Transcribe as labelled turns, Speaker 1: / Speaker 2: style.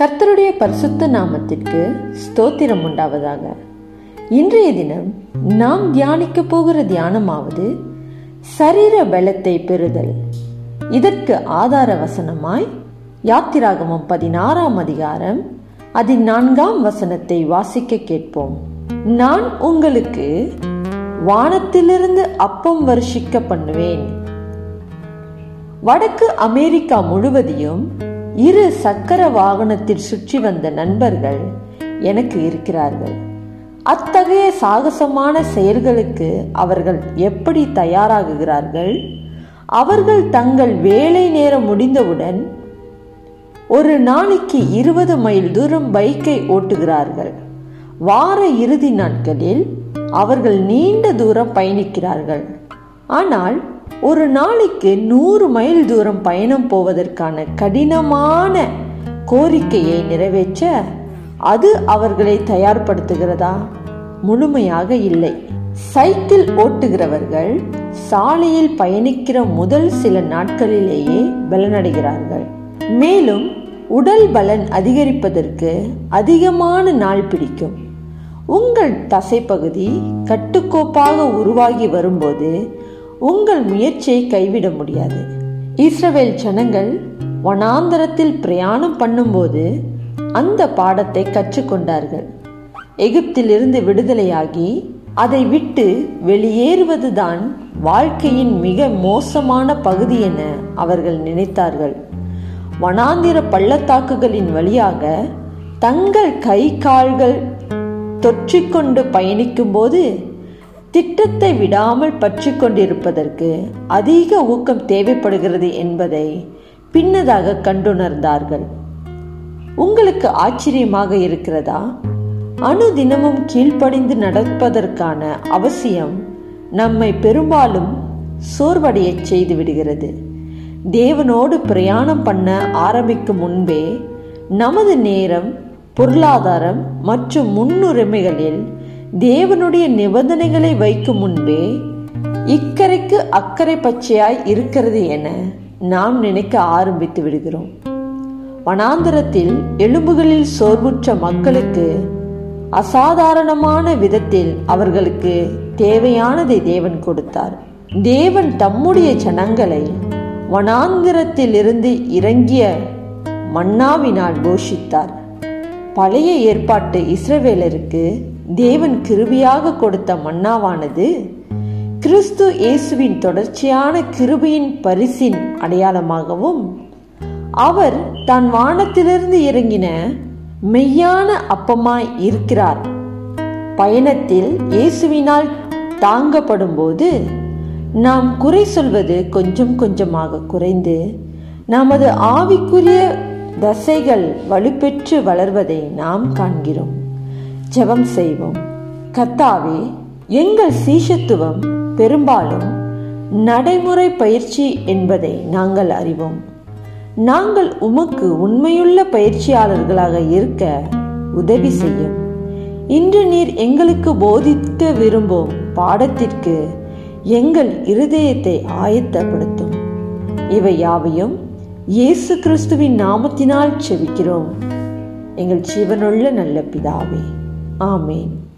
Speaker 1: கர்த்தருடைய பரிசுத்த நாமத்திற்கு ஸ்தோத்திரம் உண்டாவதாக. இன்றைய தினம் நாம் தியானிக்க போகிற தியானமாவது சரீர பலத்தை பெறுதல். இதற்கு ஆதார வசனமாய் யாத்திராகமம் பதினாறாம் அதிகாரம் அதில் நான்காம் வசனத்தை வாசிக்க கேட்போம். நான் உங்களுக்கு வானத்திலிருந்து அப்பம் வருஷிக்க பண்ணுவேன். வடக்கு அமெரிக்கா முழுவதையும் இரு சக்கர வாகனத்தில் சுற்றி வந்த நண்பர்கள் எனக்கு இருக்கிறார்கள். அத்தகைய சாகசமான செயல்களுக்கு அவர்கள் எப்படி தயாராகுகிறார்கள்? அவர்கள் தங்கள் வேலை நேரம் முடிந்தவுடன் ஒரு நாளைக்கு இருபது மைல் தூரம் பைக்கை ஓட்டுகிறார்கள். வார இறுதி நாட்களில் அவர்கள் நீண்ட தூரம் பயணிக்கிறார்கள். ஆனால் ஒரு நாளைக்கு நூறு மைல் தூரம் பயணம் போவதற்கான கடினமான கோரிக்கையை நிறைவேற்ற அது அவர்களை தயார்படுத்துகிறதா? முழுமையாக இல்லை. சைக்கிள் ஓட்டுகிறவர்கள் சாலையில் பயணிக்கிற முதல் சில நாட்களிலேயே பலனடைகிறார்கள். மேலும் உடல் பலன் அதிகரிப்பதற்கு அதிகமான நாள் பிடிக்கும். உங்கள் தசைப்பகுதி கட்டுக்கோப்பாக உருவாகி வரும்போது உங்கள் முயற்சியை கைவிட முடியாது. இஸ்ரவேல் ஜனங்கள் வனாந்தரத்தில் பிரயாணம் பண்ணும்போது அந்த பாடத்தை கற்றுக்கொண்டார்கள். எகிப்திலிருந்து விடுதலையாகி அதை விட்டு வெளியேறுவதுதான் வாழ்க்கையின் மிக மோசமான பகுதி என அவர்கள் நினைத்தார்கள். வனாந்திர பள்ளத்தாக்குகளின் வழியாக தங்கள் கை கால்கள் தொற்றிக்கொண்டு பயணிக்கும்போது திட்டத்தை விடாமல் பற்றி கொண்டிருப்பதற்கு அதிக ஊக்கம் தேவைப்படுகிறது என்பதை பின்னதாக கண்டுணர்ந்தார்கள். உங்களுக்கு ஆச்சரியமாக இருக்கிறதா? அணுதினமும் கீழ்ப்படிந்து நடப்பதற்கான அவசியம் நம்மை பெரும்பாலும் சோர்வடைய செய்து விடுகிறது. தேவனோடு பிரயாணம் பண்ண ஆரம்பிக்கும் முன்பே நமது நேரம் பொருளாதாரம் மற்றும் முன்னுரிமைகளில் தேவனுடைய நிபந்தனைகளை வைக்கும் முன்பே இக்கரைக்கு அக்கறை பச்சையாய் இருக்கிறது என நாம் நினைக்க ஆரம்பித்து விடுகிறோம். வனாந்திரத்தில் எலும்புகளில் சோர்வுற்ற மக்களுக்கு அசாதாரணமான விதத்தில் அவர்களுக்கு தேவையானதை தேவன் கொடுத்தார். தேவன் தம்முடைய ஜனங்களை வனாந்திரத்தில் இருந்து இறங்கிய மன்னாவினால் போஷித்தார். பழைய ஏற்பாட்டு இஸ்ரவேலருக்கு தேவன் கிருபியாக கொடுத்த மன்னாவானது கிறிஸ்து இயேசுவின் தொடர்ச்சியான கிருபியின் பரிசின் அடையாளமாகவும் அவர் தான் வானத்திலிருந்து இறங்கின மெய்யான அப்பமாய் இருக்கிறார். பயணத்தில் இயேசுவினால் தாங்கப்படும் போது நாம் குறை சொல்வது கொஞ்சம் கொஞ்சமாக குறைந்து நமது ஆவிக்குரிய தசைகள் வலுப்பெற்று வளர்வதை நாம் காண்கிறோம். ஜெபம் செய்வோம். கத்தாவே எங்கள் சீஷத்துவம் பெரும்பாலும் நடைமுறை பயிற்சி என்பதை நாங்கள் அறிவோம். நாங்கள் உமக்கு உண்மையுள்ள பயிற்சியாளர்களாக இருக்க உதவி செய்யும். இன்று நீர் எங்களுக்கு போதிக்க விரும்பும் பாடத்திற்கு எங்கள் இருதயத்தை ஆயத்தப்படுத்தும். இவை யாவையும் இயேசு கிறிஸ்துவின் நாமத்தினால் செவிக்கிறோம் எங்கள் ஜீவனுள்ள நல்ல பிதாவே. ஆமேன்